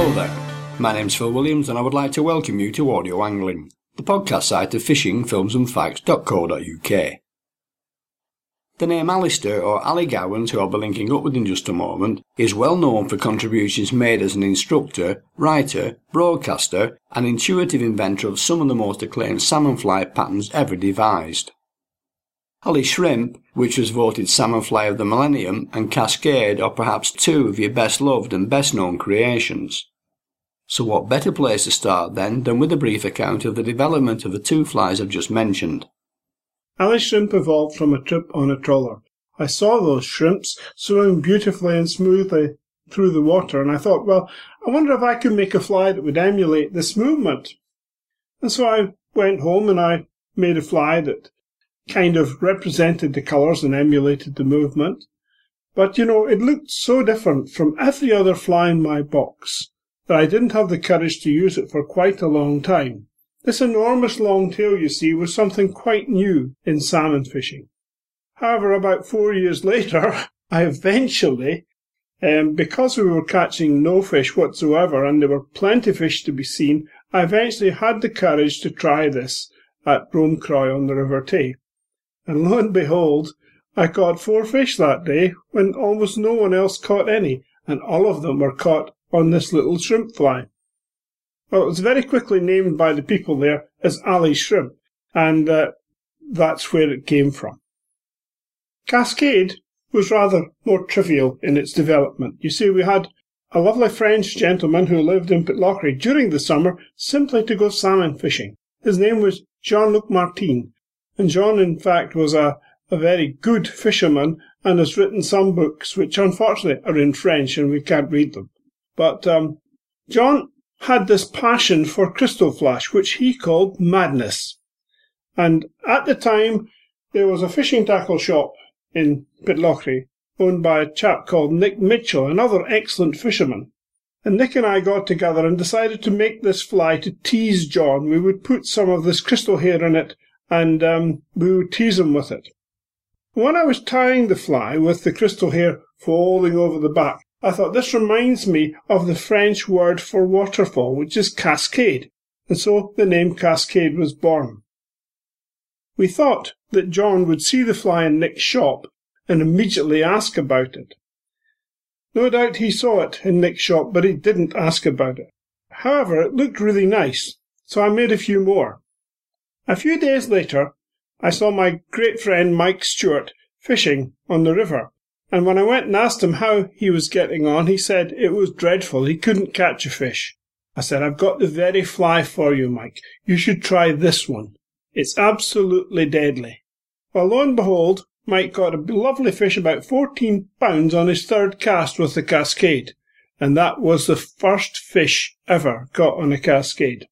Hello there. My name's Phil Williams and I would like to welcome you to Audio Angling, the podcast site of fishingfilmsandfacts.co.uk. The name Alistair or Ali Gowans, who I'll be linking up with in just a moment, is well known for contributions made as an instructor, writer, broadcaster, and intuitive inventor of some of the most acclaimed salmon fly patterns ever devised. Ali Shrimp, which was voted Salmon Fly of the Millennium, and Cascade are perhaps two of your best loved and best known creations. So what better place to start then than with a brief account of the development of the two flies I've just mentioned. Ali shrimp evolved from a trip on a trawler. I saw those shrimps swimming beautifully and smoothly through the water, and I thought, well, I wonder if I could make a fly that would emulate this movement. And so I went home and I made a fly that kind of represented the colours and emulated the movement. But you know, it looked so different from every other fly in my box that I didn't have the courage to use it for quite a long time. This enormous long tail, you see, was something quite new in salmon fishing. However, about four years later, I eventually, um, because we were catching no fish whatsoever and there were plenty fish to be seen, I eventually had the courage to try this at Dromcroy on the River Tay. And lo and behold, I caught four fish that day when almost no one else caught any, and all of them were caught on this little shrimp fly. Well, it was very quickly named by the people there as Ali Shrimp, and uh, that's where it came from. Cascade was rather more trivial in its development. You see, we had a lovely French gentleman who lived in Pitlochry during the summer simply to go salmon fishing. His name was Jean-Luc Martin, and Jean, in fact, was a, a very good fisherman and has written some books which unfortunately are in French and we can't read them. But um, John had this passion for crystal flash, which he called madness. And at the time, there was a fishing tackle shop in Pitlochry owned by a chap called Nick Mitchell, another excellent fisherman. And Nick and I got together and decided to make this fly to tease John. We would put some of this crystal hair in it and um, we would tease him with it. When I was tying the fly with the crystal hair falling over the back, I thought this reminds me of the French word for waterfall, which is cascade, and so the name Cascade was born. We thought that John would see the fly in Nick's shop and immediately ask about it. No doubt he saw it in Nick's shop, but he didn't ask about it. However, it looked really nice, so I made a few more. A few days later, I saw my great friend Mike Stewart fishing on the river, and when I went and asked him how he was getting on, he said it was dreadful. He couldn't catch a fish. I said, I've got the very fly for you, Mike. You should try this one. It's absolutely deadly. Well, lo and behold, Mike got a lovely fish about 14 pounds on his third cast with the cascade. And that was the first fish ever got on a cascade.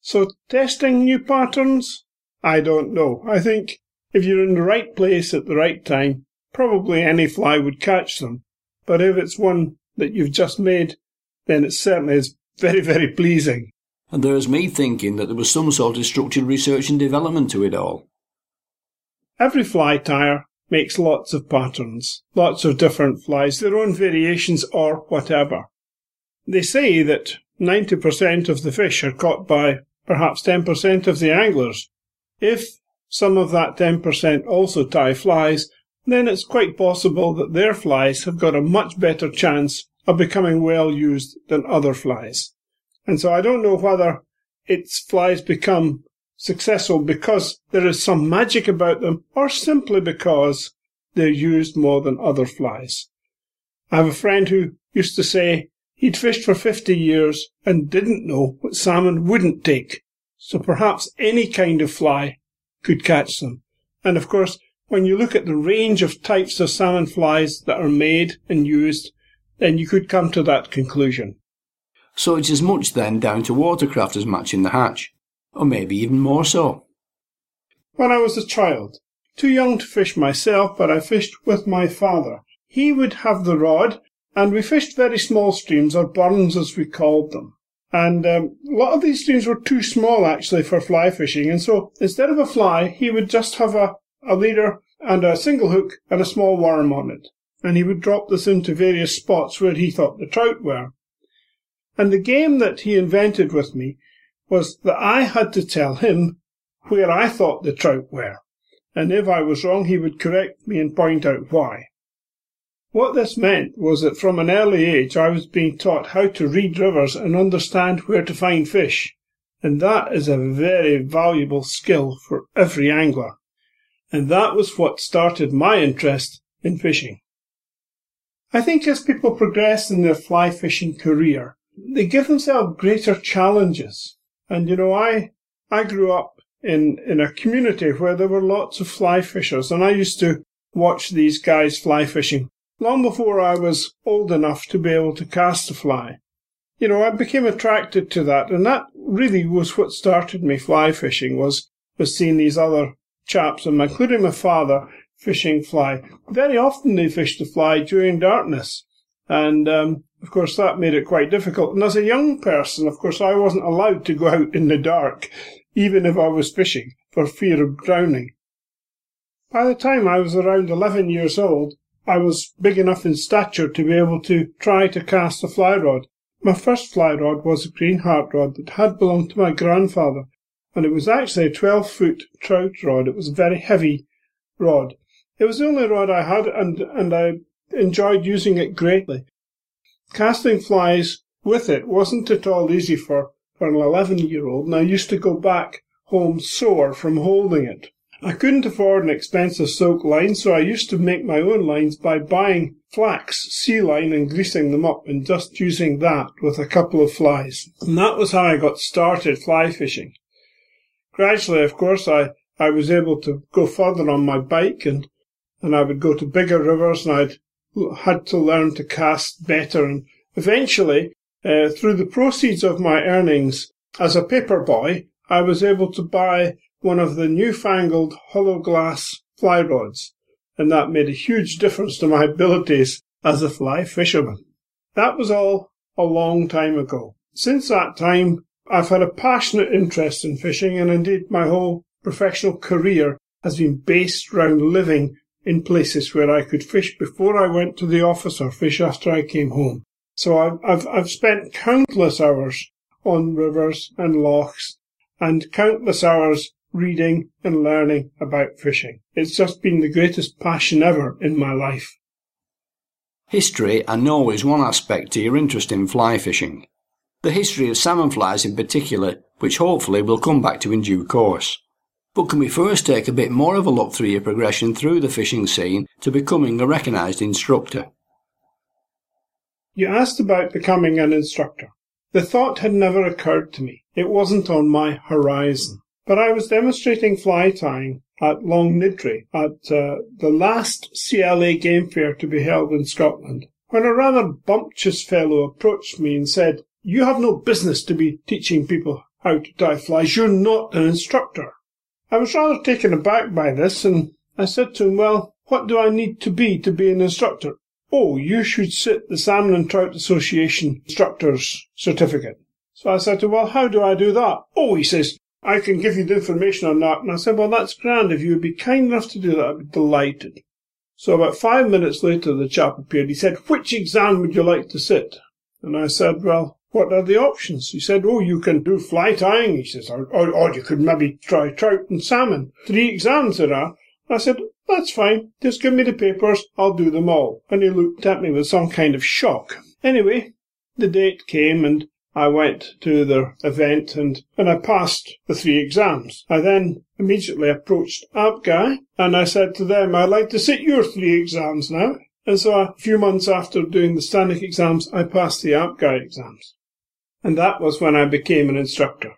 So testing new patterns? I don't know. I think if you're in the right place at the right time, Probably any fly would catch them, but if it's one that you've just made, then it certainly is very, very pleasing. And there's me thinking that there was some sort of structured research and development to it all. Every fly tire makes lots of patterns, lots of different flies, their own variations or whatever. They say that 90% of the fish are caught by perhaps 10% of the anglers. If some of that 10% also tie flies, then it's quite possible that their flies have got a much better chance of becoming well used than other flies. And so I don't know whether its flies become successful because there is some magic about them or simply because they're used more than other flies. I have a friend who used to say he'd fished for 50 years and didn't know what salmon wouldn't take. So perhaps any kind of fly could catch them. And of course, when you look at the range of types of salmon flies that are made and used, then you could come to that conclusion. So it's as much then down to watercraft as matching the hatch, or maybe even more so. When I was a child, too young to fish myself, but I fished with my father. He would have the rod, and we fished very small streams, or burns as we called them. And um, a lot of these streams were too small actually for fly fishing, and so instead of a fly, he would just have a, a leader, and a single hook and a small worm on it, and he would drop this into various spots where he thought the trout were. And the game that he invented with me was that I had to tell him where I thought the trout were. And if I was wrong, he would correct me and point out why. What this meant was that from an early age I was being taught how to read rivers and understand where to find fish. And that is a very valuable skill for every angler. And that was what started my interest in fishing. I think as people progress in their fly fishing career, they give themselves greater challenges. And you know, I, I grew up in, in a community where there were lots of fly fishers and I used to watch these guys fly fishing long before I was old enough to be able to cast a fly. You know, I became attracted to that and that really was what started me fly fishing was, was seeing these other chaps and including my father fishing fly. Very often they fished the fly during darkness. And, um, of course, that made it quite difficult. And as a young person, of course, I wasn't allowed to go out in the dark, even if I was fishing, for fear of drowning. By the time I was around 11 years old, I was big enough in stature to be able to try to cast a fly rod. My first fly rod was a green heart rod that had belonged to my grandfather, and it was actually a 12 foot trout rod. It was a very heavy rod. It was the only rod I had, and, and I enjoyed using it greatly. Casting flies with it wasn't at all easy for, for an 11 year old, and I used to go back home sore from holding it. I couldn't afford an expensive silk line, so I used to make my own lines by buying flax, sea line, and greasing them up, and just using that with a couple of flies. And that was how I got started fly fishing. Gradually, of course, I, I was able to go further on my bike and and I would go to bigger rivers and I'd had to learn to cast better. And eventually, uh, through the proceeds of my earnings as a paper boy, I was able to buy one of the newfangled hollow glass fly rods, and that made a huge difference to my abilities as a fly fisherman. That was all a long time ago. Since that time, I've had a passionate interest in fishing, and indeed my whole professional career has been based around living in places where I could fish before I went to the office or fish after I came home. So I've, I've, I've spent countless hours on rivers and lochs and countless hours reading and learning about fishing. It's just been the greatest passion ever in my life. History I know is one aspect to your interest in fly fishing. The history of salmon flies in particular, which hopefully we'll come back to in due course. But can we first take a bit more of a look through your progression through the fishing scene to becoming a recognised instructor? You asked about becoming an instructor. The thought had never occurred to me. It wasn't on my horizon. But I was demonstrating fly tying at Longniddry at uh, the last CLA game fair to be held in Scotland when a rather bumptious fellow approached me and said, You have no business to be teaching people how to tie flies. You're not an instructor. I was rather taken aback by this, and I said to him, Well, what do I need to be to be an instructor? Oh, you should sit the Salmon and Trout Association instructor's certificate. So I said to him, Well, how do I do that? Oh, he says, I can give you the information on that. And I said, Well, that's grand. If you would be kind enough to do that, I'd be delighted. So about five minutes later, the chap appeared. He said, Which exam would you like to sit? And I said, Well, what are the options? He said, Oh, you can do fly tying, he says, or, or, or you could maybe try trout and salmon. Three exams there are. I said, That's fine. Just give me the papers. I'll do them all. And he looked at me with some kind of shock. Anyway, the date came and I went to the event and, and I passed the three exams. I then immediately approached APGAI and I said to them, I'd like to sit your three exams now. And so a few months after doing the STANIC exams, I passed the APGAI exams and that was when I became an instructor.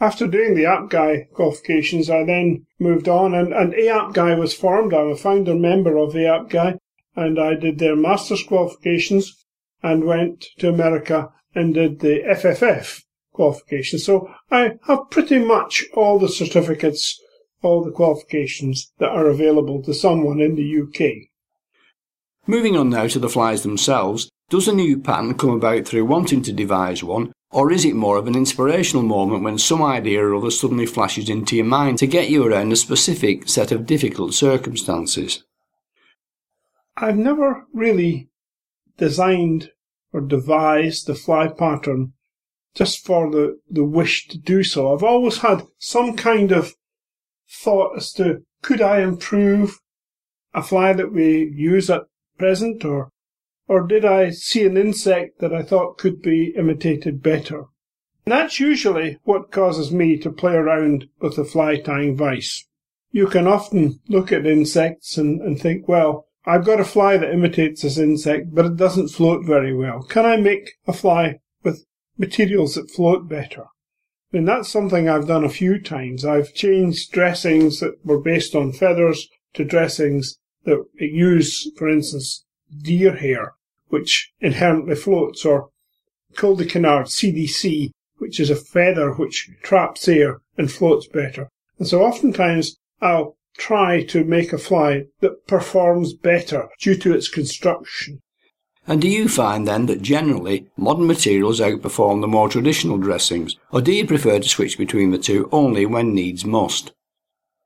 After doing the APGAI qualifications, I then moved on, and, and AAPGAI was formed. I'm a founder member of AAPGAI, and I did their master's qualifications and went to America and did the FFF qualifications. So I have pretty much all the certificates, all the qualifications that are available to someone in the UK. Moving on now to the flies themselves, does a new pattern come about through wanting to devise one, or is it more of an inspirational moment when some idea or other suddenly flashes into your mind to get you around a specific set of difficult circumstances? I've never really designed or devised the fly pattern just for the, the wish to do so. I've always had some kind of thought as to could I improve a fly that we use at present or or did I see an insect that I thought could be imitated better? And that's usually what causes me to play around with the fly tying vise. You can often look at insects and, and think, well, I've got a fly that imitates this insect, but it doesn't float very well. Can I make a fly with materials that float better? And that's something I've done a few times. I've changed dressings that were based on feathers to dressings that use, for instance, deer hair, which inherently floats, or cul de canard, CDC, which is a feather which traps air and floats better. And so oftentimes I'll try to make a fly that performs better due to its construction. And do you find then that generally modern materials outperform the more traditional dressings, or do you prefer to switch between the two only when needs must?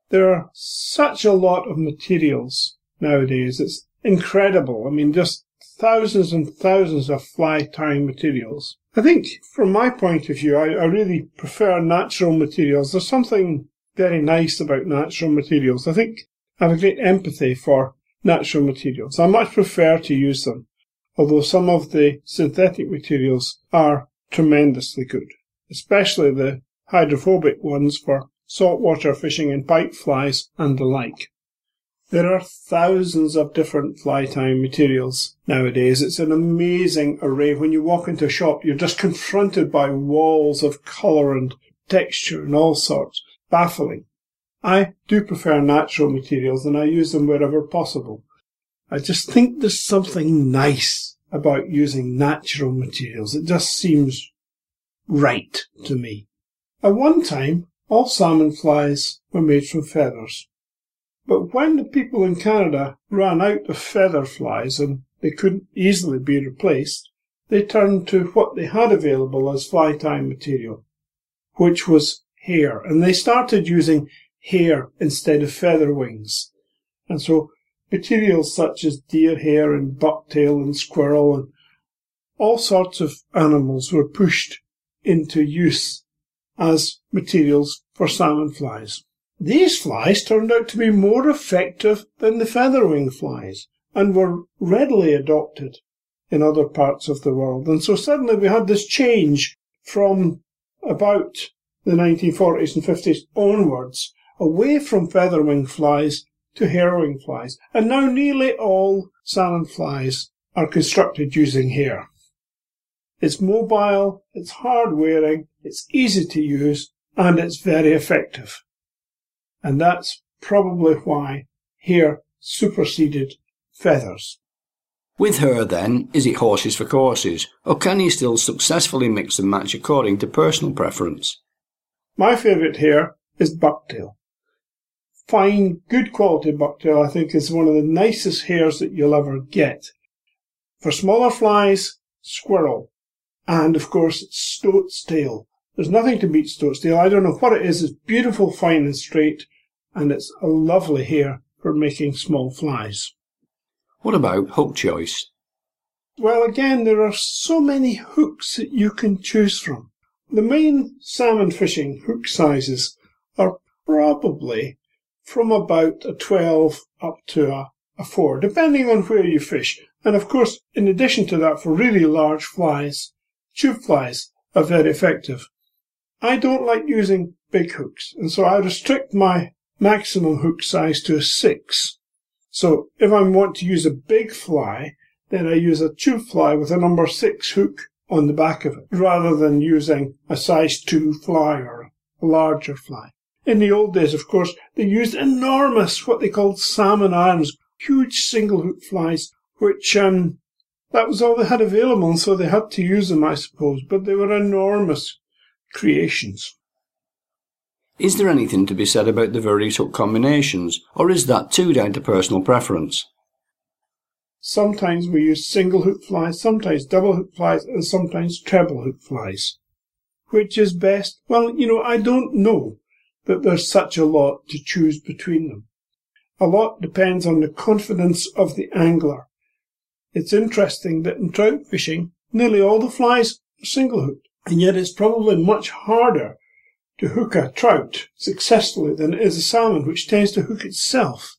There are such a lot of materials nowadays. It's incredible. I mean, just thousands and thousands of fly tying materials. I think, from my point of view, I, I really prefer natural materials. There's something very nice about natural materials. I think I have a great empathy for natural materials. I much prefer to use them, although some of the synthetic materials are tremendously good, especially the hydrophobic ones for saltwater fishing and pipe flies and the like. There are thousands of different fly tying materials nowadays. It's an amazing array. When you walk into a shop, you're just confronted by walls of colour and texture and all sorts. Baffling. I do prefer natural materials and I use them wherever possible. I just think there's something nice about using natural materials. It just seems right to me. At one time, all salmon flies were made from feathers. But when the people in Canada ran out of feather flies and they couldn't easily be replaced, they turned to what they had available as fly tying material, which was hair. And they started using hair instead of feather wings. And so materials such as deer hair and bucktail and squirrel and all sorts of animals were pushed into use as materials for salmon flies. These flies turned out to be more effective than the featherwing flies and were readily adopted in other parts of the world. And so suddenly we had this change from about the 1940s and 50s onwards away from featherwing flies to hairwing flies. And now nearly all salmon flies are constructed using hair. It's mobile, it's hard wearing, it's easy to use, and it's very effective. And that's probably why hair superseded feathers. With her, then, is it horses for courses, or can you still successfully mix and match according to personal preference? My favourite hair is bucktail. Fine, good quality bucktail, I think, is one of the nicest hairs that you'll ever get. For smaller flies, squirrel. And, of course, stoat's tail. There's nothing to beat stoat's tail. I don't know what it is. It's beautiful, fine and straight, and it's a lovely hair for making small flies. What about hook choice? Well, again, there are so many hooks that you can choose from. The main salmon fishing hook sizes are probably from about a 12 up to a, a 4, depending on where you fish. And of course, in addition to that, for really large flies, tube flies are very effective. I don't like using big hooks, and so I restrict my maximum hook size to a 6. So if I want to use a big fly, then I use a tube fly with a number 6 hook on the back of it, rather than using a size 2 fly or a larger fly. In the old days, of course, they used enormous, what they called salmon arms, huge single hook flies, which um, that was all they had available, and so they had to use them, I suppose. But they were enormous creations. Is there anything to be said about the various hook combinations, or is that too down to personal preference? Sometimes we use single hook flies, sometimes double hook flies, and sometimes treble hook flies. Which is best? Well, you know, I don't know that there's such a lot to choose between them. A lot depends on the confidence of the angler. It's interesting that in trout fishing, nearly all the flies are single hooked. And yet it's probably much harder to hook a trout successfully than it is a salmon, which tends to hook itself.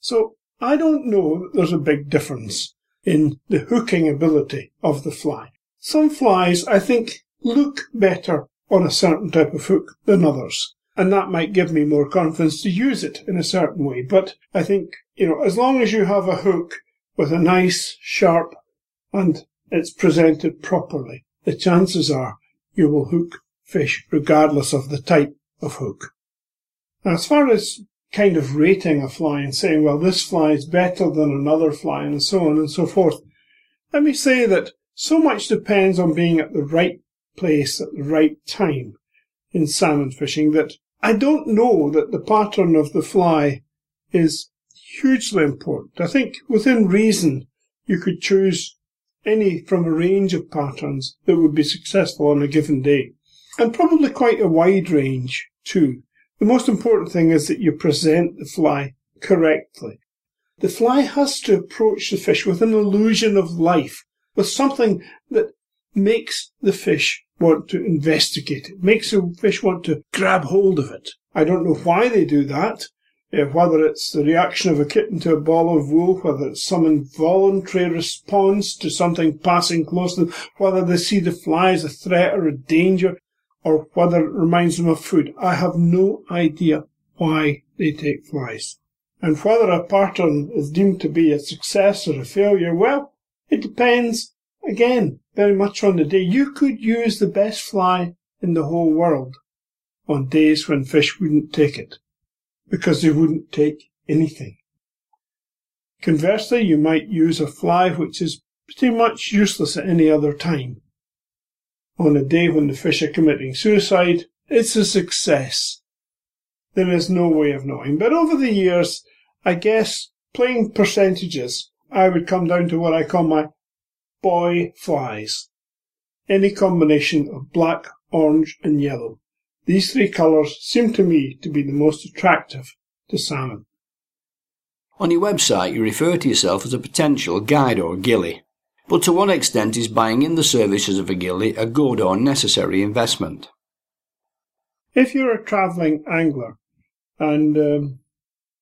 So I don't know that there's a big difference in the hooking ability of the fly. Some flies, I think, look better on a certain type of hook than others. And that might give me more confidence to use it in a certain way. But I think, you know, as long as you have a hook with a nice, sharp, and it's presented properly, the chances are you will hook fish regardless of the type of hook. Now, as far as kind of rating a fly and saying, well, this fly is better than another fly and so on and so forth, let me say that so much depends on being at the right place at the right time in salmon fishing that I don't know that the pattern of the fly is hugely important. I think within reason you could choose any from a range of patterns that would be successful on a given day. And probably quite a wide range too. The most important thing is that you present the fly correctly. The fly has to approach the fish with an illusion of life, with something that makes the fish want to investigate it, makes the fish want to grab hold of it. I don't know why they do that, Eh, whether it's the reaction of a kitten to a ball of wool, whether it's some involuntary response to something passing close to them, whether they see the fly as a threat or a danger, or whether it reminds them of food. I have no idea why they take flies. And whether a pattern is deemed to be a success or a failure, well, it depends, again, very much on the day. You could use the best fly in the whole world on days when fish wouldn't take it, because they wouldn't take anything. Conversely, you might use a fly which is pretty much useless at any other time. On a day when the fish are committing suicide, it's a success. There is no way of knowing. But over the years, I guess playing percentages, I would come down to what I call my boy flies. Any combination of black, orange, and yellow. These three colours seem to me to be the most attractive to salmon. On your website, you refer to yourself as a potential guide or gilly. But to what extent is buying in the services of a gilly a good or necessary investment? If you're a travelling angler and um,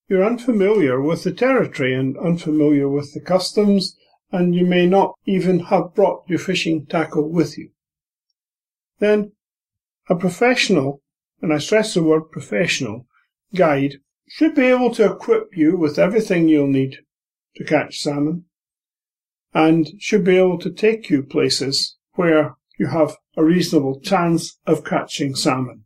you're unfamiliar with the territory and unfamiliar with the customs and you may not even have brought your fishing tackle with you. Then a professional, and I stress the word professional, guide should be able to equip you with everything you'll need to catch salmon and should be able to take you places where you have a reasonable chance of catching salmon.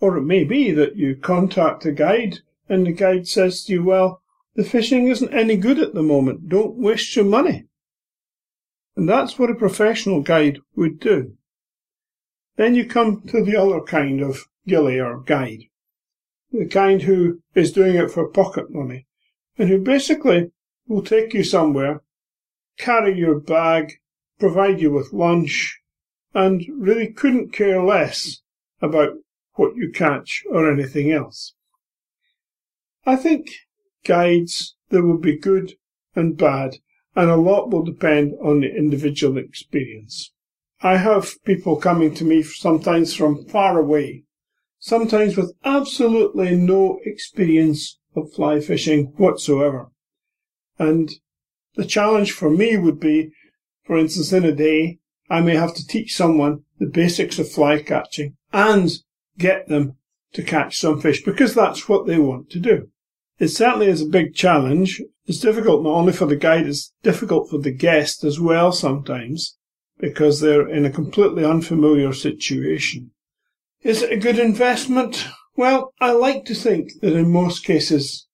Or it may be that you contact a guide and the guide says to you, well, the fishing isn't any good at the moment. Don't waste your money. And that's what a professional guide would do. Then you come to the other kind of gilly or guide. The kind who is doing it for pocket money and who basically will take you somewhere, carry your bag, provide you with lunch, and really couldn't care less about what you catch or anything else. I think guides, there will be good and bad, and a lot will depend on the individual experience. I have people coming to me sometimes from far away, sometimes with absolutely no experience of fly fishing whatsoever. And the challenge for me would be, for instance, in a day, I may have to teach someone the basics of fly catching and get them to catch some fish because that's what they want to do. It certainly is a big challenge. It's difficult not only for the guide, it's difficult for the guest as well sometimes because they're in a completely unfamiliar situation. Is it a good investment? Well, I like to think that in most cases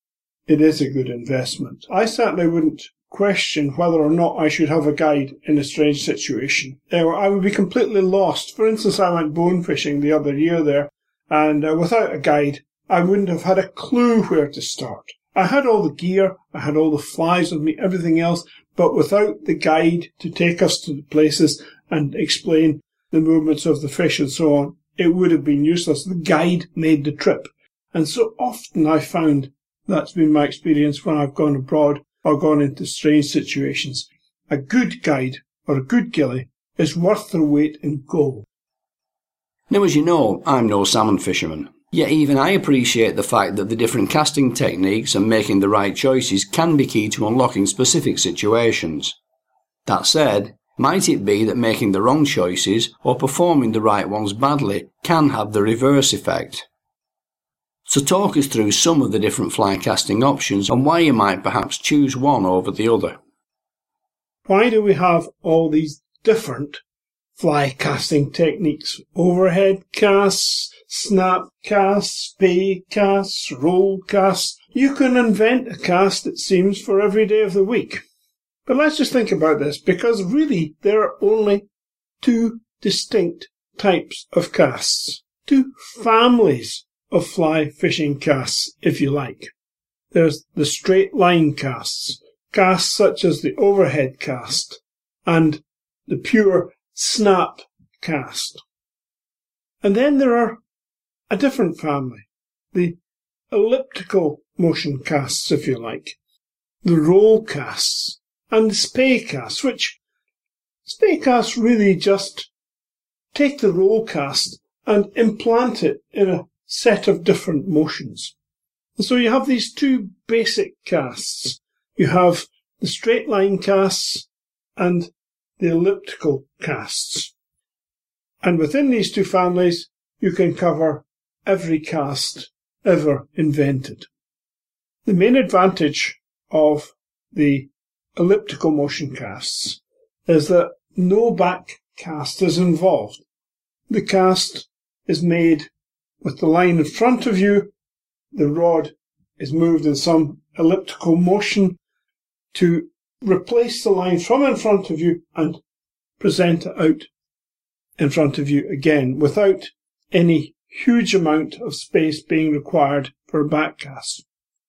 it is a good investment. I certainly wouldn't question whether or not I should have a guide in a strange situation. I would be completely lost. For instance, I went bone fishing the other year there, and uh, without a guide, I wouldn't have had a clue where to start. I had all the gear, I had all the flies with me, everything else, but without the guide to take us to the places and explain the movements of the fish and so on, it would have been useless. The guide made the trip. And so often I found that's been my experience when I've gone abroad or gone into strange situations. A good guide or a good gilly is worth their weight in gold. Now, as you know, I'm no salmon fisherman. Yet even I appreciate the fact that the different casting techniques and making the right choices can be key to unlocking specific situations. That said, might it be that making the wrong choices or performing the right ones badly can have the reverse effect? So talk us through some of the different fly casting options and why you might perhaps choose one over the other. Why do we have all these different fly casting techniques? Overhead casts, snap casts, spey casts, roll casts. You can invent a cast, it seems, for every day of the week. But let's just think about this, because really there are only two distinct types of casts. Two families of fly fishing casts, if you like. There's the straight line casts, casts such as the overhead cast, and the pure snap cast. And then there are a different family, the elliptical motion casts, if you like, the roll casts, and the spey casts, which spey casts really just take the roll cast and implant it in a set of different motions. And so you have these two basic casts. You have the straight line casts and the elliptical casts. And within these two families, you can cover every cast ever invented. The main advantage of the elliptical motion casts is that no back cast is involved. The cast is made with the line in front of you, the rod is moved in some elliptical motion to replace the line from in front of you and present it out in front of you again without any huge amount of space being required for a back cast.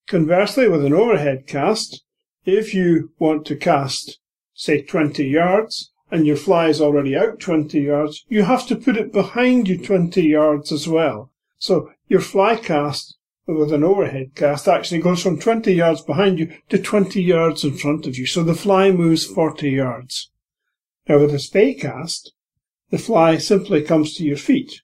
Conversely, with an overhead cast, if you want to cast, say, 20 yards, and your fly is already out 20 yards, you have to put it behind you 20 yards as well. So your fly cast with an overhead cast actually goes from 20 yards behind you to 20 yards in front of you. So the fly moves 40 yards. Now with a spey cast, the fly simply comes to your feet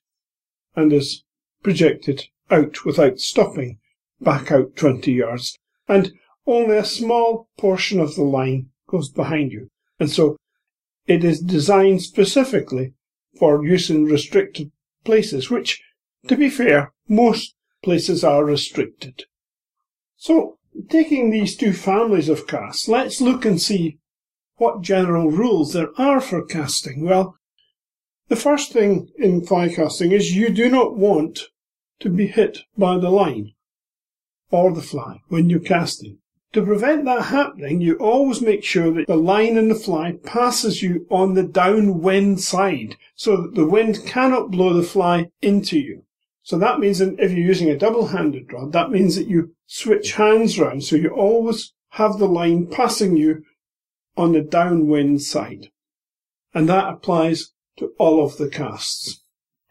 and is projected out without stopping back out 20 yards. And only a small portion of the line goes behind you. And so it is designed specifically for use in restricted places, which to be fair, most places are restricted. So, taking these two families of casts, let's look and see what general rules there are for casting. Well, the first thing in fly casting is you do not want to be hit by the line or the fly when you're casting. To prevent that happening, you always make sure that the line and the fly passes you on the downwind side so that the wind cannot blow the fly into you. So that means that if you're using a double-handed rod, that means that you switch hands round, so you always have the line passing you on the downwind side. And that applies to all of the casts.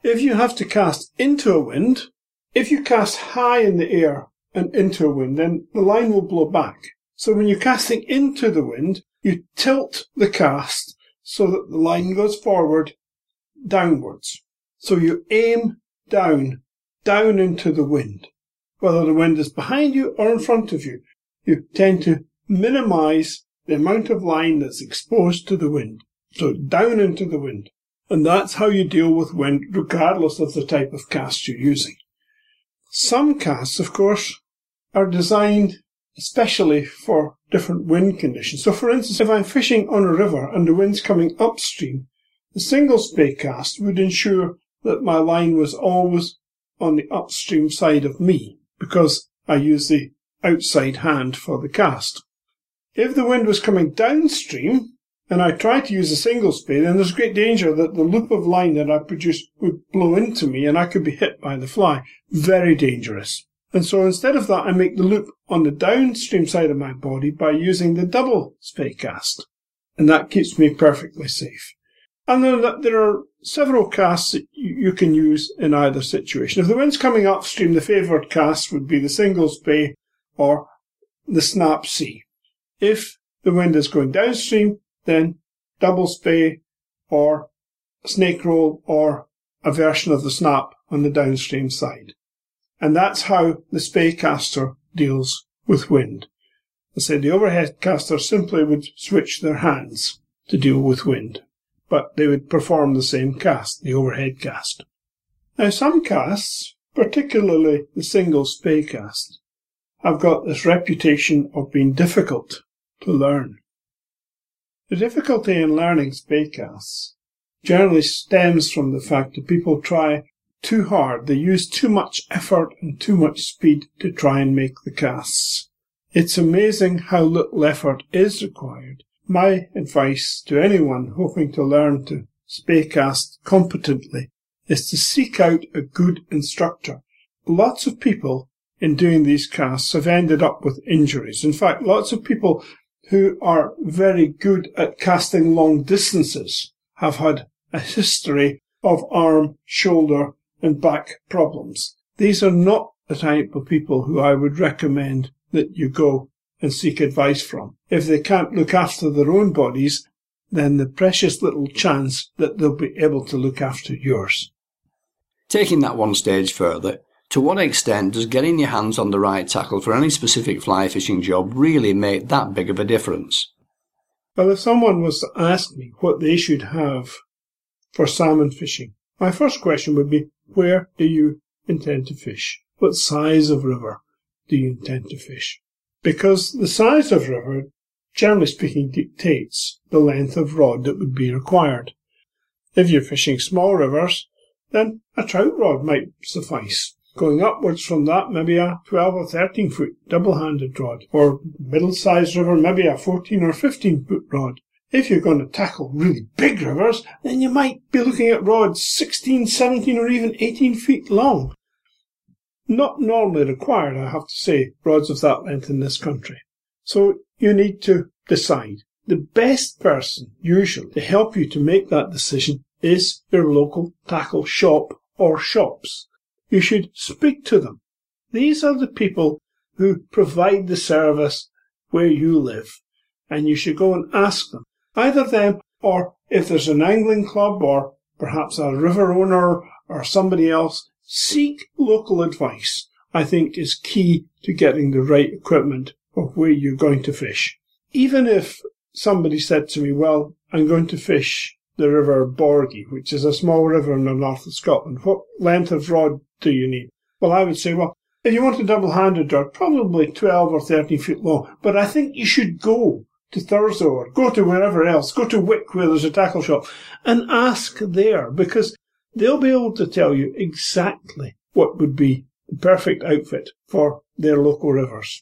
If you have to cast into a wind, if you cast high in the air and into a wind, then the line will blow back. So when you're casting into the wind, you tilt the cast so that the line goes forward downwards. So you aim down down into the wind. Whether the wind is behind you or in front of you, you tend to minimize the amount of line that's exposed to the wind. So down into the wind. And that's how you deal with wind regardless of the type of cast you're using. Some casts, of course, are designed especially for different wind conditions. So for instance, if I'm fishing on a river and the wind's coming upstream, the single spey cast would ensure that my line was always on the upstream side of me because I use the outside hand for the cast. If the wind was coming downstream and I tried to use a single spey, then there's great danger that the loop of line that I produce would blow into me and I could be hit by the fly. Very dangerous. And so instead of that, I make the loop on the downstream side of my body by using the double spey cast. And that keeps me perfectly safe. And there are several casts that you can use in either situation. If the wind's coming upstream, the favoured cast would be the single spey or the snap C. If the wind is going downstream, then double spey or snake roll or a version of the snap on the downstream side. And that's how the spey caster deals with wind. I said the overhead caster simply would switch their hands to deal with wind, but they would perform the same cast, the overhead cast. Now some casts, particularly the single spey cast, have got this reputation of being difficult to learn. The difficulty in learning spey casts generally stems from the fact that people try too hard. They use too much effort and too much speed to try and make the casts. It's amazing how little effort is required. My advice to anyone hoping to learn to spey cast competently is to seek out a good instructor. Lots of people in doing these casts have ended up with injuries. In fact, lots of people who are very good at casting long distances have had a history of arm, shoulder, and back problems. These are not the type of people who I would recommend that you go and seek advice from. If they can't look after their own bodies, then the precious little chance that they'll be able to look after yours. Taking that one stage further, to what extent does getting your hands on the right tackle for any specific fly fishing job really make that big of a difference? Well, if someone was to ask me what they should have for salmon fishing, my first question would be, where do you intend to fish? What size of river do you intend to fish? Because the size of river, generally speaking, dictates the length of rod that would be required. If you're fishing small rivers, then a trout rod might suffice. Going upwards from that, maybe a 12 or 13 foot double-handed rod, or middle-sized river, maybe a 14 or 15 foot rod. If you're going to tackle really big rivers, then you might be looking at rods 16, 17 or even 18 feet long. Not normally required, I have to say, rods of that length in this country. So you need to decide. The best person, usually, to help you to make that decision is your local tackle shop or shops. You should speak to them. These are the people who provide the service where you live, and you should go and ask them. Either them or if there's an angling club or perhaps a river owner or somebody else, seek local advice, I think is key to getting the right equipment for where you're going to fish. Even if somebody said to me, well, I'm going to fish the River Borgie, which is a small river in the north of Scotland. What length of rod do you need? Well, I would say, well, if you want a double-handed rod, probably 12 or 13 feet long. But I think you should go to Thurso or go to wherever else, go to Wick where there's a tackle shop and ask there because they'll be able to tell you exactly what would be the perfect outfit for their local rivers.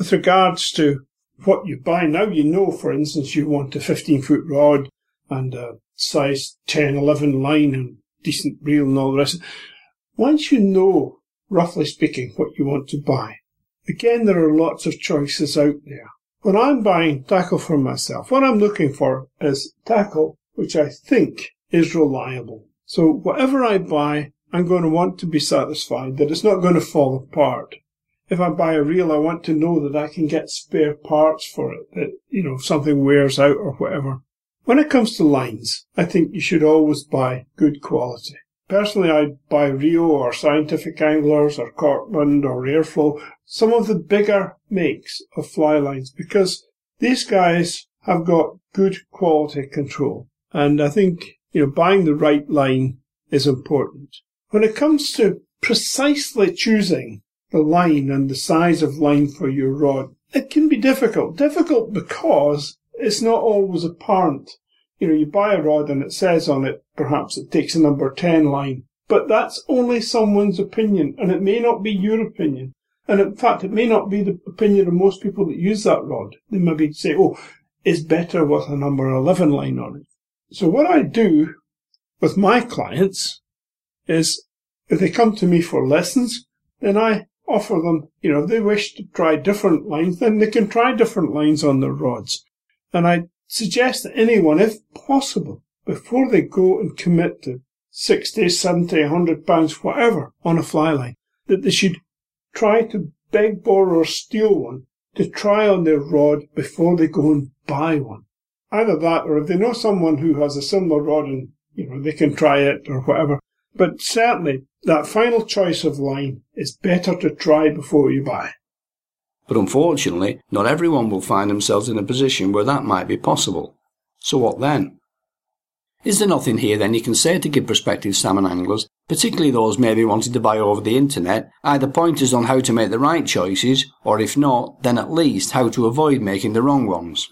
With regards to what you buy now, you know, for instance, you want a 15 foot rod and a size 10, 11 line and decent reel and all the rest. Once you know, roughly speaking, what you want to buy, again, there are lots of choices out there. When I'm buying tackle for myself, what I'm looking for is tackle which I think is reliable. So whatever I buy, I'm going to want to be satisfied that it's not going to fall apart. If I buy a reel, I want to know that I can get spare parts for it, that, you know, something wears out or whatever. When it comes to lines, I think you should always buy good quality. Personally, I'd buy Rio or Scientific Anglers or Cortland or Airflow, some of the bigger makes of fly lines, because these guys have got good quality control. And I think, you know, buying the right line is important. When it comes to precisely choosing the line and the size of line for your rod, it can be difficult. Difficult because it's not always apparent. You know, you buy a rod and it says on it, perhaps it takes a number 10 line, but that's only someone's opinion and it may not be your opinion. And in fact, it may not be the opinion of most people that use that rod. They maybe say, oh, it's better with a number 11 line on it. So what I do with my clients is if they come to me for lessons, then I offer them, you know, if they wish to try different lines, then they can try different lines on their rods. And I suggest that anyone, if possible, before they go and commit to 60, 70, 100 pounds, whatever, on a fly line, that they should try to beg, borrow, or steal one to try on their rod before they go and buy one. Either that, or if they know someone who has a similar rod and you know they can try it or whatever. But certainly, that final choice of line is better to try before you buy. But unfortunately, not everyone will find themselves in a position where that might be possible. So what then? Is there nothing here then you can say to give prospective salmon anglers, particularly those maybe wanting to buy over the internet, either pointers on how to make the right choices, or if not, then at least how to avoid making the wrong ones?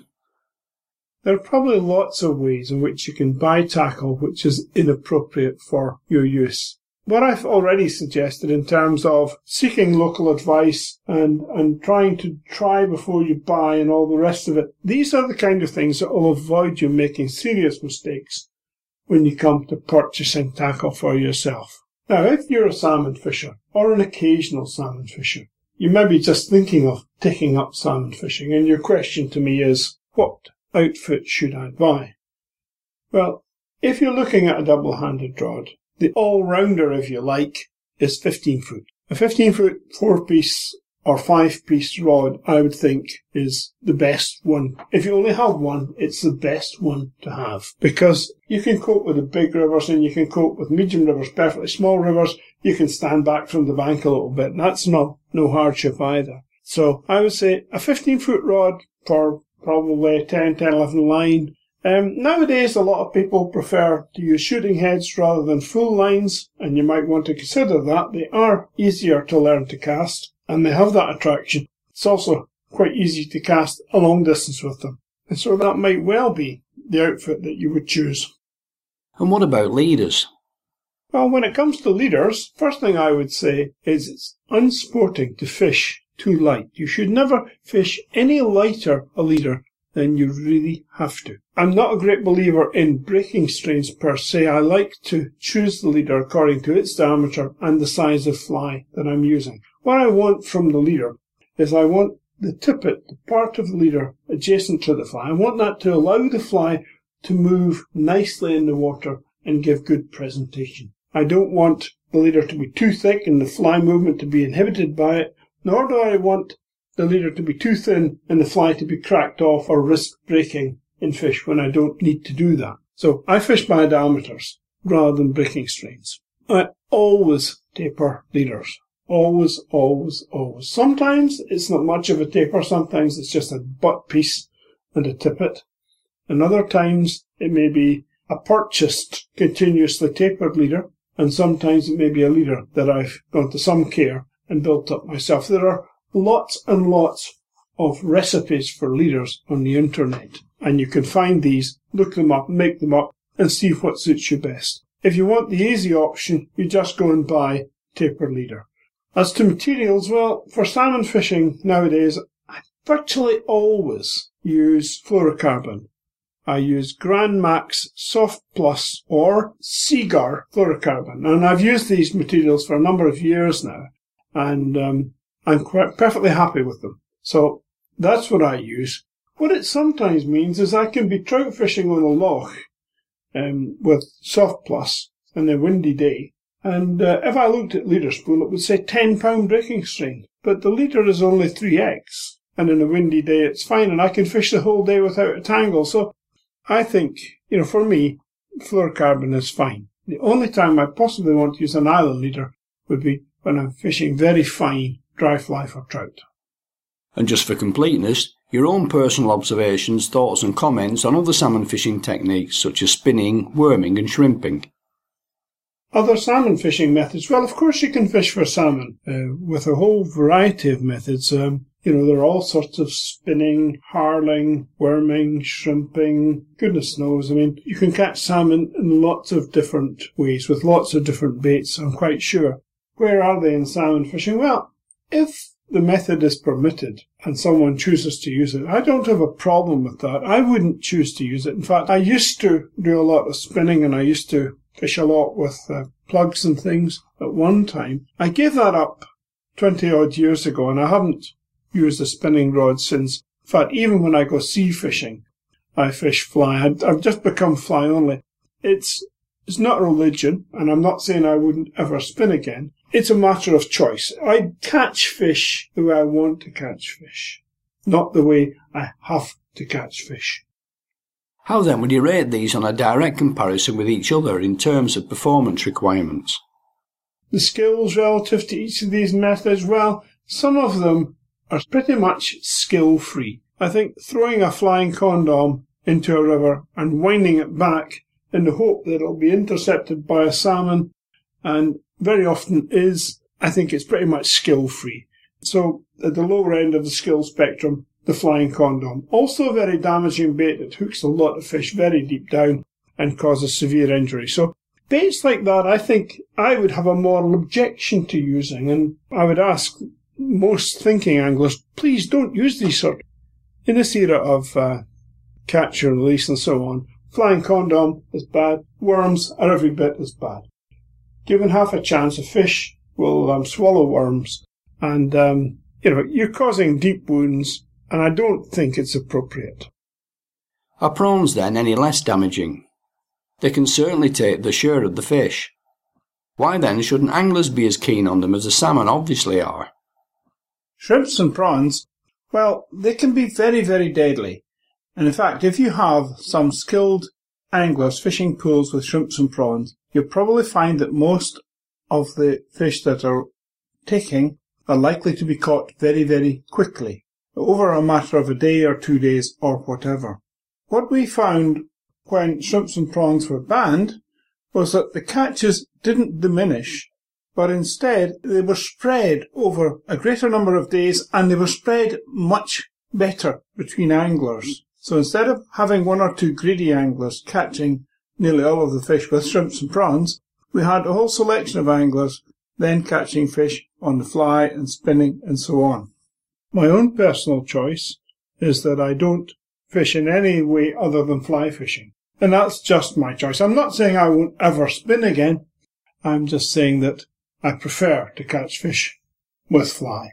There are probably lots of ways in which you can buy tackle which is inappropriate for your use. What I've already suggested in terms of seeking local advice and, and trying to try before you buy and all the rest of it, these are the kind of things that will avoid you making serious mistakes when you come to purchasing tackle for yourself. Now, if you're a salmon fisher or an occasional salmon fisher, you may be just thinking of taking up salmon fishing, and your question to me is, what outfit should I buy? Well, if you're looking at a double-handed rod, the all-rounder, if you like, is 15 foot. A 15 foot four piece or five piece rod, I would think, is the best one. If you only have one, it's the best one to have because you can cope with the big rivers and you can cope with medium rivers, perfectly small rivers. You can stand back from the bank a little bit. And That's no, no hardship either. So I would say a 15 foot rod for probably 10, 10, 11 line um, nowadays, a lot of people prefer to use shooting heads rather than full lines, and you might want to consider that. They are easier to learn to cast, and they have that attraction. It's also quite easy to cast a long distance with them. And so that might well be the outfit that you would choose. And what about leaders? Well, when it comes to leaders, first thing I would say is it's unsporting to fish too light. You should never fish any lighter a leader than you really have to. I'm not a great believer in breaking strains per se. I like to choose the leader according to its diameter and the size of fly that I'm using. What I want from the leader is I want the tippet, the part of the leader adjacent to the fly. I want that to allow the fly to move nicely in the water and give good presentation. I don't want the leader to be too thick and the fly movement to be inhibited by it, nor do I want the leader to be too thin and the fly to be cracked off or risk breaking in fish when I don't need to do that. So I fish by diameters rather than breaking strains. I always taper leaders. Always, always, always. Sometimes it's not much of a taper. Sometimes it's just a butt piece and a tippet. And other times it may be a purchased continuously tapered leader. And sometimes it may be a leader that I've gone to some care and built up myself. There are lots and lots of recipes for leaders on the internet. And you can find these, look them up, make them up, and see what suits you best. If you want the easy option, you just go and buy taper leader. As to materials, well, for salmon fishing nowadays, I virtually always use fluorocarbon. I use Grand Max Soft Plus or Seaguar fluorocarbon, and I've used these materials for a number of years now, and um, I'm quite perfectly happy with them. So that's what I use. What it sometimes means is I can be trout fishing on a loch um, with soft plus on a windy day, and uh, if I looked at leader spool, it would say 10 pound breaking strain, but the leader is only 3x, and in a windy day it's fine, and I can fish the whole day without a tangle. So I think, you know, for me, fluorocarbon is fine. The only time I possibly want to use a nylon leader would be when I'm fishing very fine dry fly for trout. And just for completeness, your own personal observations, thoughts, and comments on other salmon fishing techniques such as spinning, worming, and shrimping. Other salmon fishing methods. Well, of course, you can fish for salmon uh, with a whole variety of methods. Um, you know, there are all sorts of spinning, harling, worming, shrimping. Goodness knows. I mean, you can catch salmon in lots of different ways with lots of different baits, I'm quite sure. Where are they in salmon fishing? Well, if the method is permitted and someone chooses to use it, I don't have a problem with that. I wouldn't choose to use it. In fact, I used to do a lot of spinning and I used to fish a lot with uh, plugs and things at one time. I gave that up 20 odd years ago and I haven't used a spinning rod since. In fact, even when I go sea fishing, I fish fly. I've just become fly only. It's, it's not religion and I'm not saying I wouldn't ever spin again. It's a matter of choice. I catch fish the way I want to catch fish, not the way I have to catch fish. How then would you rate these on a direct comparison with each other in terms of performance requirements? The skills relative to each of these methods, well, some of them are pretty much skill free. I think throwing a flying condom into a river and winding it back in the hope that it'll be intercepted by a salmon, and very often is, I think it's pretty much skill free. So at the lower end of the skill spectrum, the flying condom. Also a very damaging bait that hooks a lot of fish very deep down and causes severe injury. So baits like that, I think I would have a moral objection to using, and I would ask most thinking anglers, please don't use these sort. In this era of uh, catch and release and so on, flying condom is bad. Worms are every bit as bad. Given half a chance, a fish will um, swallow worms, and um, you know you're causing deep wounds and I don't think it's appropriate. Are prawns then any less damaging? They can certainly take the share of the fish. Why then shouldn't anglers be as keen on them as the salmon obviously are? Shrimps and prawns, well, they can be very, very deadly. And in fact, if you have some skilled anglers fishing pools with shrimps and prawns, you'll probably find that most of the fish that are taking are likely to be caught very, very quickly over a matter of a day or two days or whatever. What we found when shrimps and prawns were banned was that the catches didn't diminish, but instead they were spread over a greater number of days and they were spread much better between anglers. So instead of having one or two greedy anglers catching nearly all of the fish with shrimps and prawns, we had a whole selection of anglers then catching fish on the fly and spinning and so on. My own personal choice is that I don't fish in any way other than fly fishing. And that's just my choice. I'm not saying I won't ever spin again. I'm just saying that I prefer to catch fish with fly.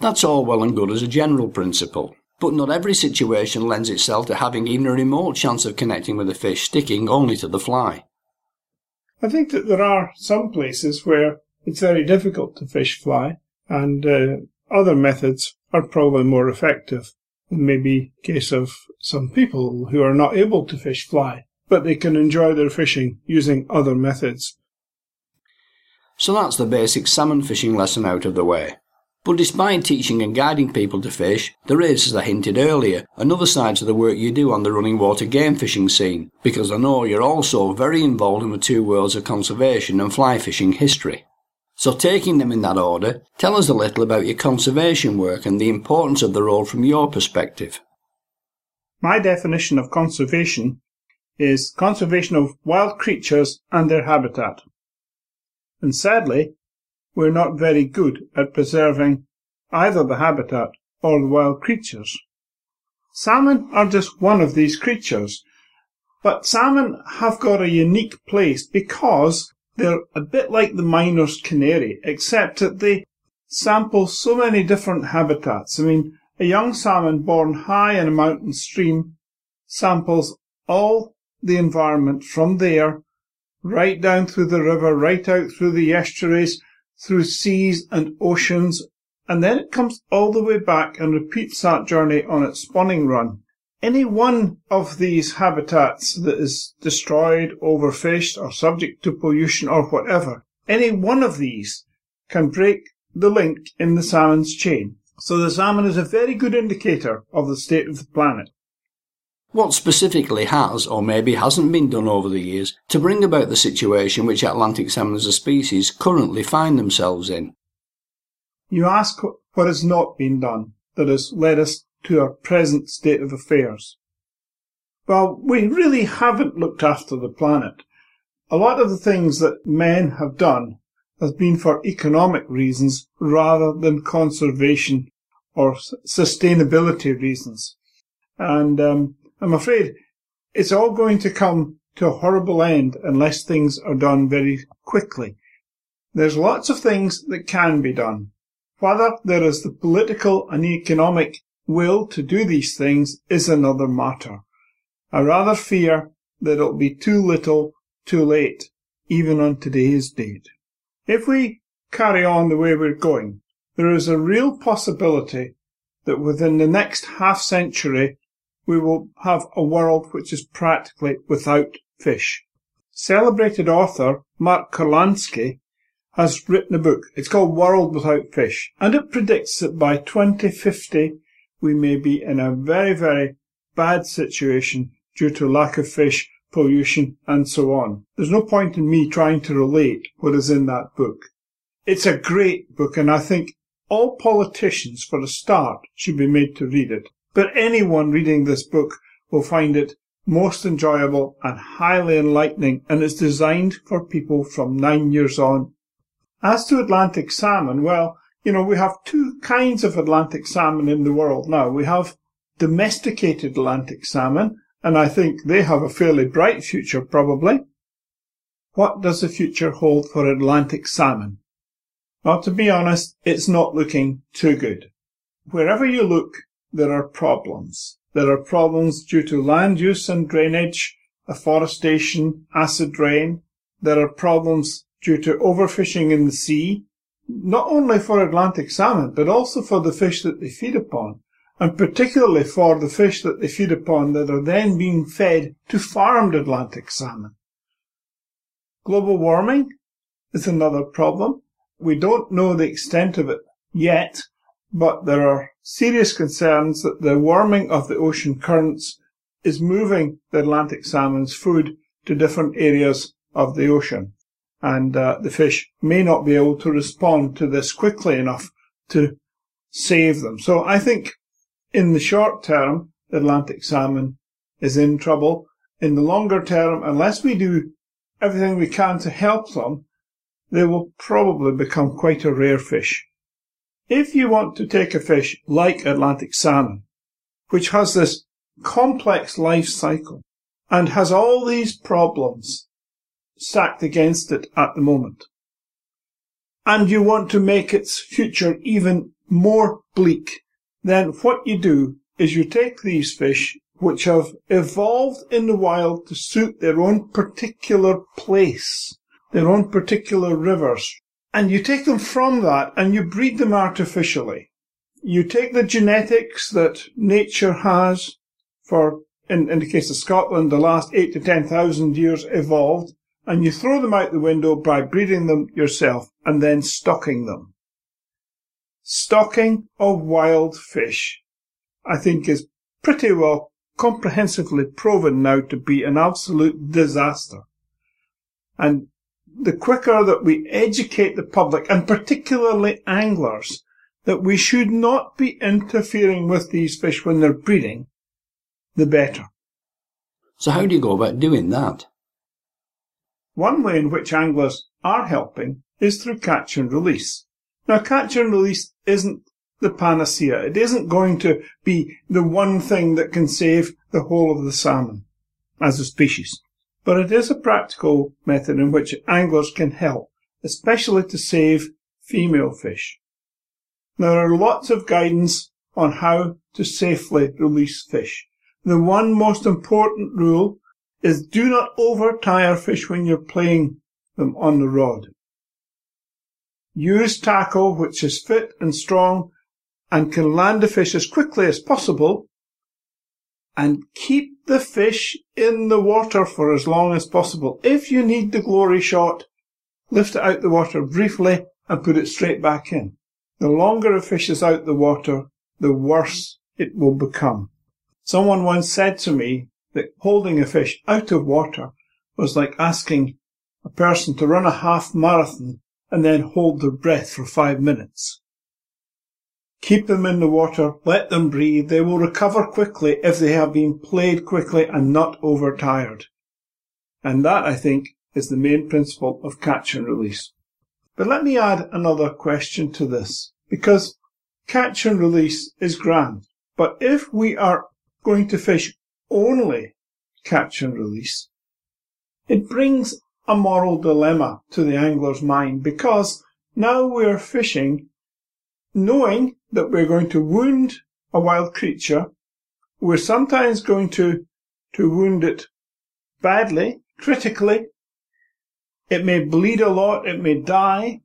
That's all well and good as a general principle, but not every situation lends itself to having even a remote chance of connecting with a fish sticking only to the fly. I think that there are some places where it's very difficult to fish fly, and uh, other methods are probably more effective. It may be case of some people who are not able to fish fly, but they can enjoy their fishing using other methods. So that's the basic salmon fishing lesson out of the way. But despite teaching and guiding people to fish, there is, as I hinted earlier, another side to the work you do on the running water game fishing scene, because I know you're also very involved in the two worlds of conservation and fly fishing history. So, taking them in that order, tell us a little about your conservation work and the importance of the role from your perspective. My definition of conservation is conservation of wild creatures and their habitat. And sadly, we're not very good at preserving either the habitat or the wild creatures. Salmon are just one of these creatures, but salmon have got a unique place because they're a bit like the miner's canary, except that they sample so many different habitats. I mean, a young salmon born high in a mountain stream samples all the environment from there, right down through the river, right out through the estuaries, through seas and oceans, and then it comes all the way back and repeats that journey on its spawning run. Any one of these habitats that is destroyed, overfished, or subject to pollution or whatever, any one of these can break the link in the salmon's chain. So the salmon is a very good indicator of the state of the planet. What specifically has, or maybe hasn't been done over the years, to bring about the situation which Atlantic salmon as a species currently find themselves in? You ask what has not been done that has led us to our present state of affairs? Well, we really haven't looked after the planet. A lot of the things that men have done has been for economic reasons rather than conservation or sustainability reasons. And um, I'm afraid it's all going to come to a horrible end unless things are done very quickly. There's lots of things that can be done. Whether there is the political and economic will to do these things is another matter. I rather fear that it'll be too little, too late, even on today's date. If we carry on the way we're going, there is a real possibility that within the next half century we will have a world which is practically without fish. Celebrated author Mark Kurlansky has written a book. It's called World Without Fish, and it predicts that by 2050 we may be in a very, very bad situation due to lack of fish, pollution, and so on. There's no point in me trying to relate what is in that book. It's a great book, and I think all politicians, for a start, should be made to read it. But anyone reading this book will find it most enjoyable and highly enlightening, and it's designed for people from nine years on. As to Atlantic salmon, well, you know, we have two kinds of Atlantic salmon in the world now. We have domesticated Atlantic salmon, and I think they have a fairly bright future probably. What does the future hold for Atlantic salmon? Well, to be honest, it's not looking too good. Wherever you look, there are problems. There are problems due to land use and drainage, afforestation, acid rain. There are problems due to overfishing in the sea, not only for Atlantic salmon, but also for the fish that they feed upon, and particularly for the fish that they feed upon that are then being fed to farmed Atlantic salmon. Global warming is another problem. We don't know the extent of it yet, but there are serious concerns that the warming of the ocean currents is moving the Atlantic salmon's food to different areas of the ocean. And uh, the fish may not be able to respond to this quickly enough to save them. So I think in the short term, the Atlantic salmon is in trouble. In the longer term, unless we do everything we can to help them, they will probably become quite a rare fish. If you want to take a fish like Atlantic salmon, which has this complex life cycle and has all these problems stacked against it at the moment, and you want to make its future even more bleak, then what you do is you take these fish which have evolved in the wild to suit their own particular place, their own particular rivers, and you take them from that and you breed them artificially. You take the genetics that nature has for, in, in the case of Scotland, the last eight to ten thousand years evolved, and you throw them out the window by breeding them yourself and then stocking them. Stocking of wild fish, I think, is pretty well comprehensively proven now to be an absolute disaster. And the quicker that we educate the public, and particularly anglers, that we should not be interfering with these fish when they're breeding, the better. So how do you go about doing that? One way in which anglers are helping is through catch and release. Now catch and release isn't the panacea. It isn't going to be the one thing that can save the whole of the salmon as a species but it is a practical method in which anglers can help, especially to save female fish. There are lots of guidance on how to safely release fish. The one most important rule is do not overtire fish when you're playing them on the rod. Use tackle which is fit and strong and can land the fish as quickly as possible and keep the fish in the water for as long as possible. If you need the glory shot, lift it out the water briefly and put it straight back in. The longer a fish is out the water, the worse it will become. Someone once said to me that holding a fish out of water was like asking a person to run a half marathon and then hold their breath for five minutes. Keep them in the water, let them breathe. They will recover quickly if they have been played quickly and not overtired. And that, I think, is the main principle of catch and release. But let me add another question to this, because catch and release is grand. But if we are going to fish only catch and release, it brings a moral dilemma to the angler's mind because now we are fishing knowing that we're going to wound a wild creature, we're sometimes going to, to wound it badly, critically. It may bleed a lot, it may die,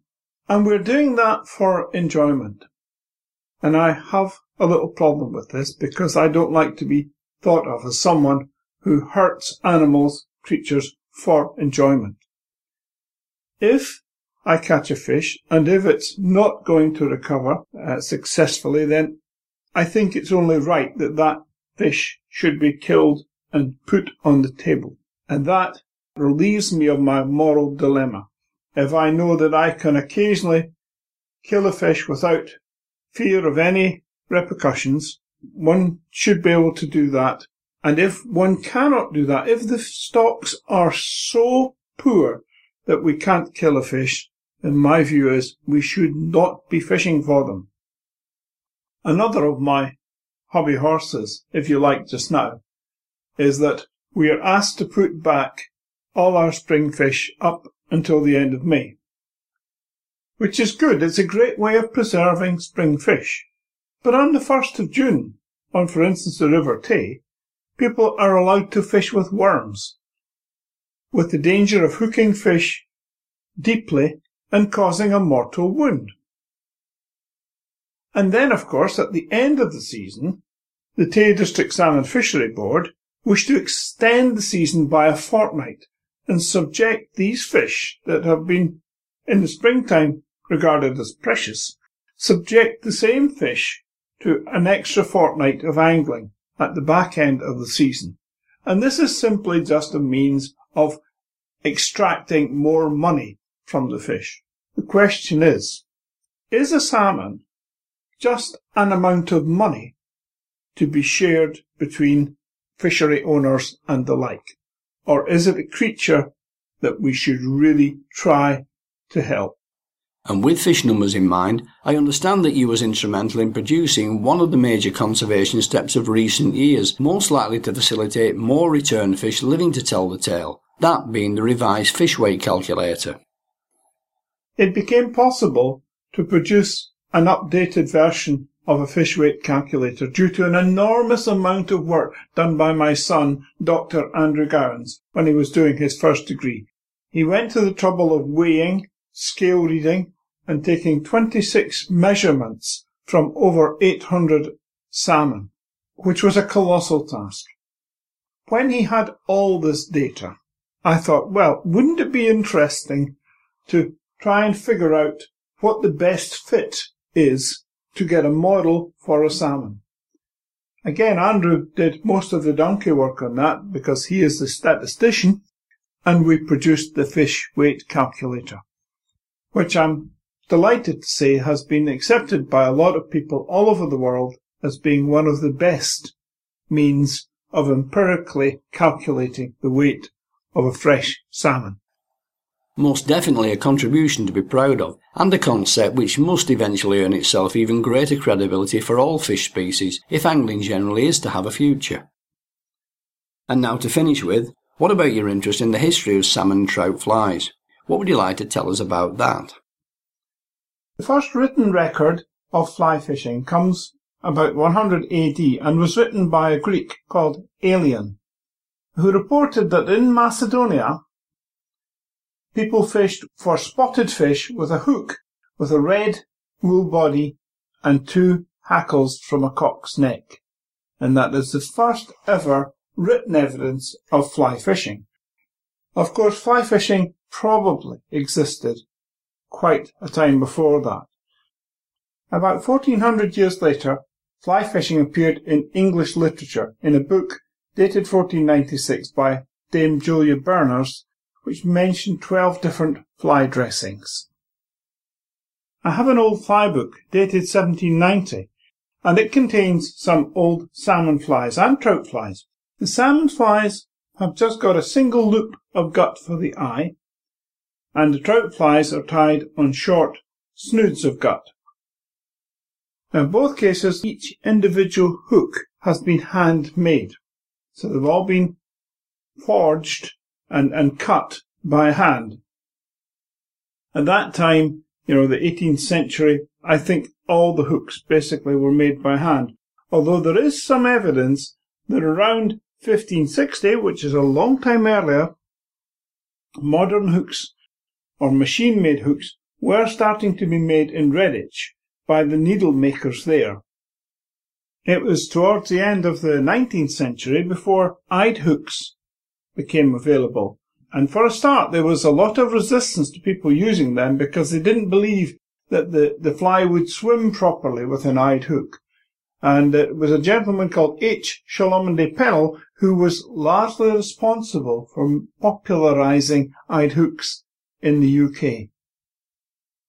and we're doing that for enjoyment. And I have a little problem with this because I don't like to be thought of as someone who hurts animals, creatures for enjoyment. If I catch a fish and if it's not going to recover uh, successfully, then I think it's only right that that fish should be killed and put on the table. And that relieves me of my moral dilemma. If I know that I can occasionally kill a fish without fear of any repercussions, one should be able to do that. And if one cannot do that, if the stocks are so poor that we can't kill a fish, then my view is we should not be fishing for them. Another of my hobby horses, if you like just now, is that we are asked to put back all our spring fish up until the end of May. Which is good. It's a great way of preserving spring fish. But on the 1st of June, on for instance the River Tay, people are allowed to fish with worms, with the danger of hooking fish deeply and causing a mortal wound. And then, of course, at the end of the season, the Tay District Salmon Fishery Board wish to extend the season by a fortnight and subject these fish that have been in the springtime regarded as precious, subject the same fish to an extra fortnight of angling at the back end of the season. And this is simply just a means of extracting more money from the fish. The question is, is a salmon just an amount of money to be shared between fishery owners and the like? Or is it a creature that we should really try to help? And with fish numbers in mind, I understand that you was instrumental in producing one of the major conservation steps of recent years, most likely to facilitate more return fish living to tell the tale, that being the revised fish weight calculator. It became possible to produce an updated version of a fish weight calculator due to an enormous amount of work done by my son, Dr. Andrew Gowans, when he was doing his first degree. He went to the trouble of weighing, scale reading, and taking 26 measurements from over 800 salmon, which was a colossal task. When he had all this data, I thought, well, wouldn't it be interesting to try and figure out what the best fit is to get a model for a salmon. Again, Andrew did most of the donkey work on that because he is the statistician and we produced the fish weight calculator, which I'm delighted to say has been accepted by a lot of people all over the world as being one of the best means of empirically calculating the weight of a fresh salmon most definitely a contribution to be proud of, and a concept which must eventually earn itself even greater credibility for all fish species if angling generally is to have a future. And now to finish with, what about your interest in the history of salmon trout flies? What would you like to tell us about that? The first written record of fly fishing comes about 100 AD and was written by a Greek called Aelian, who reported that in Macedonia People fished for spotted fish with a hook with a red wool body and two hackles from a cock's neck. And that is the first ever written evidence of fly fishing. Of course, fly fishing probably existed quite a time before that. About 1400 years later, fly fishing appeared in English literature in a book dated 1496 by Dame Julia Berners which mentioned 12 different fly dressings. I have an old fly book dated 1790 and it contains some old salmon flies and trout flies. The salmon flies have just got a single loop of gut for the eye and the trout flies are tied on short snoods of gut. In both cases, each individual hook has been handmade. So they've all been forged and, and cut by hand. At that time, you know, the 18th century, I think all the hooks basically were made by hand. Although there is some evidence that around 1560, which is a long time earlier, modern hooks or machine made hooks were starting to be made in Redditch by the needle makers there. It was towards the end of the 19th century before eyed hooks became available. And for a start, there was a lot of resistance to people using them because they didn't believe that the, the fly would swim properly with an eyed hook. And it was a gentleman called H. Cholmondeley Pennell who was largely responsible for popularizing eyed hooks in the UK.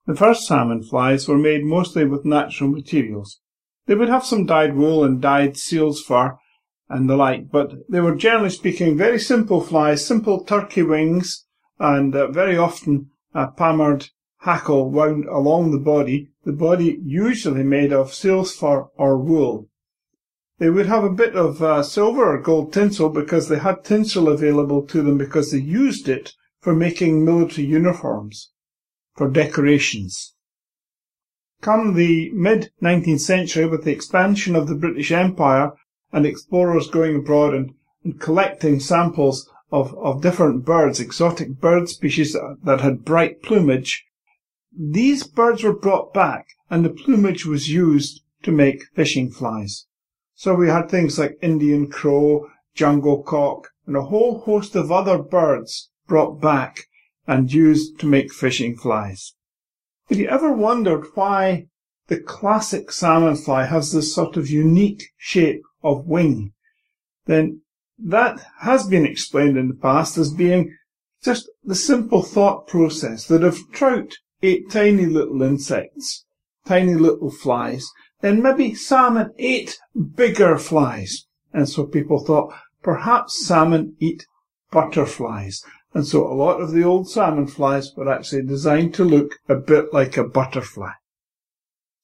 The first salmon flies were made mostly with natural materials. They would have some dyed wool and dyed seal's fur and the like, but they were generally speaking very simple flies, simple turkey wings, and uh, very often a palmered hackle wound along the body, the body usually made of seal's fur or wool. They would have a bit of uh, silver or gold tinsel because they had tinsel available to them because they used it for making military uniforms for decorations. Come the mid 19th century, with the expansion of the British Empire and explorers going abroad and, and collecting samples of, of different birds, exotic bird species that, that had bright plumage, these birds were brought back and the plumage was used to make fishing flies. So we had things like Indian crow, jungle cock, and a whole host of other birds brought back and used to make fishing flies. Have you ever wondered why the classic salmon fly has this sort of unique shape of wing? Then that has been explained in the past as being just the simple thought process that if trout ate tiny little insects, tiny little flies, then maybe salmon ate bigger flies. And so people thought perhaps salmon eat butterflies. And so a lot of the old salmon flies were actually designed to look a bit like a butterfly.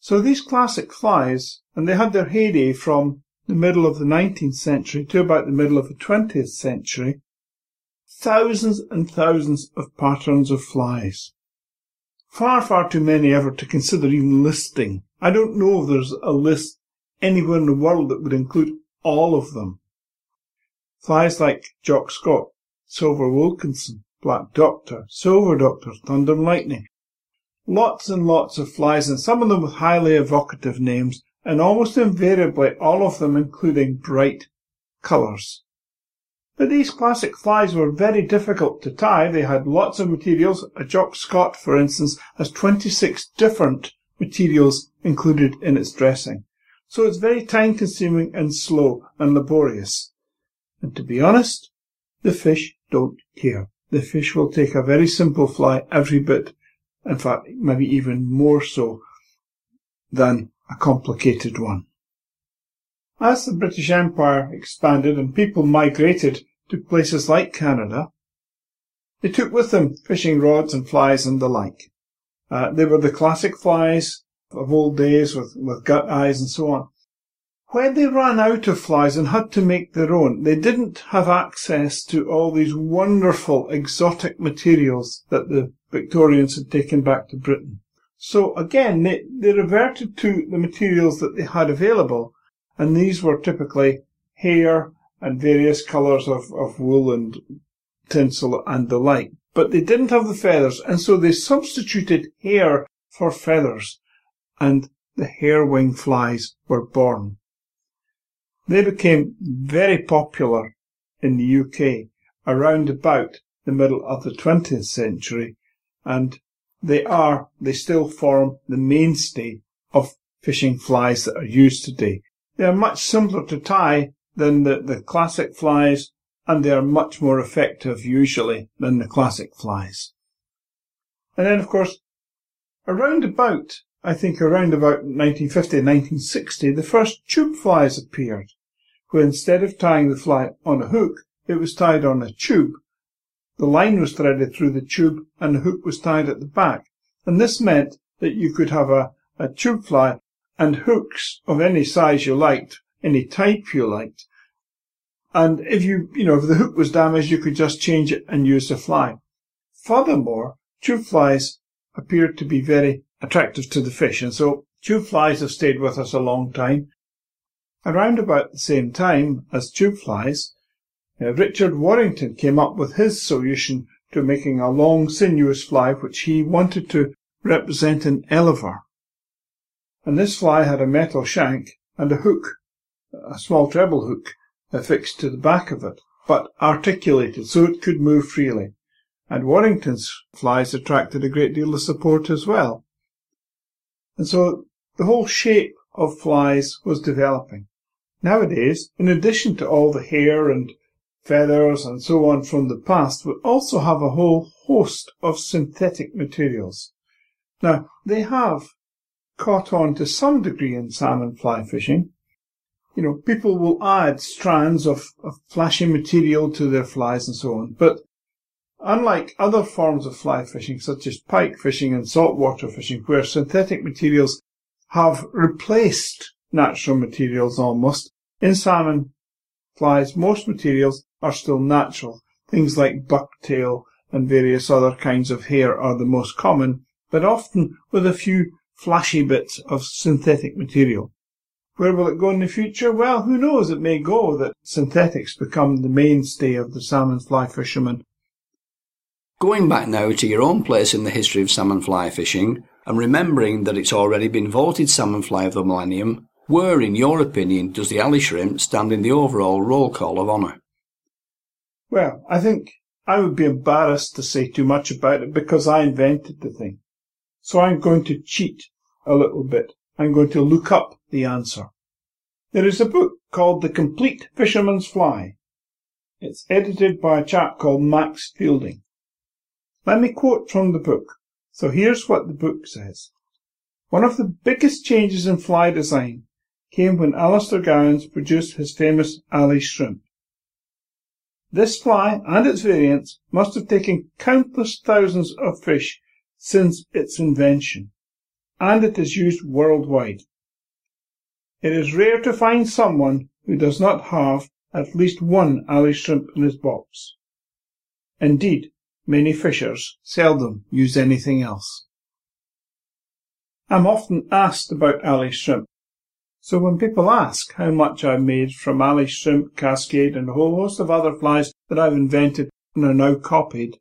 So these classic flies, and they had their heyday from the middle of the 19th century to about the middle of the 20th century, thousands and thousands of patterns of flies. Far, far too many ever to consider even listing. I don't know if there's a list anywhere in the world that would include all of them. Flies like Jock Scott, Silver Wilkinson, Black Doctor, Silver Doctor, Thunder and Lightning. Lots and lots of flies, and some of them with highly evocative names, and almost invariably all of them including bright colours. But these classic flies were very difficult to tie. They had lots of materials. A Jock Scott, for instance, has 26 different materials included in its dressing. So it's very time consuming and slow and laborious. And to be honest, the fish don't care. The fish will take a very simple fly every bit, in fact, maybe even more so than a complicated one. As the British Empire expanded and people migrated to places like Canada, they took with them fishing rods and flies and the like. Uh, they were the classic flies of old days with, with gut eyes and so on. When they ran out of flies and had to make their own, they didn't have access to all these wonderful exotic materials that the Victorians had taken back to Britain. So again, they, they reverted to the materials that they had available, and these were typically hair and various colours of, of wool and tinsel and the like. But they didn't have the feathers, and so they substituted hair for feathers, and the hair wing flies were born. They became very popular in the UK around about the middle of the 20th century, and they are, they still form the mainstay of fishing flies that are used today. They are much simpler to tie than the, the classic flies, and they are much more effective usually than the classic flies. And then, of course, around about, I think around about 1950, 1960, the first tube flies appeared where instead of tying the fly on a hook, it was tied on a tube. The line was threaded through the tube and the hook was tied at the back. And this meant that you could have a, a tube fly and hooks of any size you liked, any type you liked. And if you, you know, if the hook was damaged, you could just change it and use the fly. Furthermore, tube flies appeared to be very attractive to the fish. And so tube flies have stayed with us a long time. Around about the same time as tube flies, uh, Richard Waddington came up with his solution to making a long sinuous fly which he wanted to represent an elver. And this fly had a metal shank and a hook a small treble hook affixed to the back of it, but articulated so it could move freely. And Waddington's flies attracted a great deal of support as well. And so the whole shape of flies was developing. Nowadays, in addition to all the hair and feathers and so on from the past, we also have a whole host of synthetic materials. Now, they have caught on to some degree in salmon fly fishing. You know, people will add strands of, of flashy material to their flies and so on, but unlike other forms of fly fishing, such as pike fishing and saltwater fishing, where synthetic materials have replaced natural materials almost, in salmon flies, most materials are still natural. Things like bucktail and various other kinds of hair are the most common, but often with a few flashy bits of synthetic material. Where will it go in the future? Well, who knows? It may go that synthetics become the mainstay of the salmon fly fishermen. Going back now to your own place in the history of salmon fly fishing, and remembering that it's already been voted salmon fly of the millennium, where, in your opinion, does the Ally shrimp stand in the overall roll call of honour? Well, I think I would be embarrassed to say too much about it because I invented the thing. So I'm going to cheat a little bit. I'm going to look up the answer. There is a book called The Complete Fisherman's Fly. It's edited by a chap called Max Fielding. Let me quote from the book. So here's what the book says. One of the biggest changes in fly design came when Alastair Gowans produced his famous Ally shrimp. This fly and its variants must have taken countless thousands of fish since its invention, and it is used worldwide. It is rare to find someone who does not have at least one Ally shrimp in his box. Indeed, many fishers seldom use anything else. I'm often asked about Ally shrimp, so when people ask how much I've made from Ally shrimp, cascade, and a whole host of other flies that I've invented and are now copied,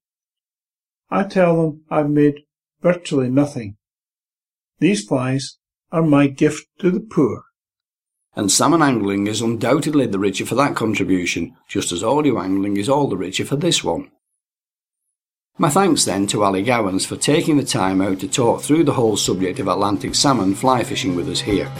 I tell them I've made virtually nothing. These flies are my gift to the poor. And salmon angling is undoubtedly the richer for that contribution, just as audio angling is all the richer for this one. My thanks then to Ally Gowans for taking the time out to talk through the whole subject of Atlantic salmon fly fishing with us here.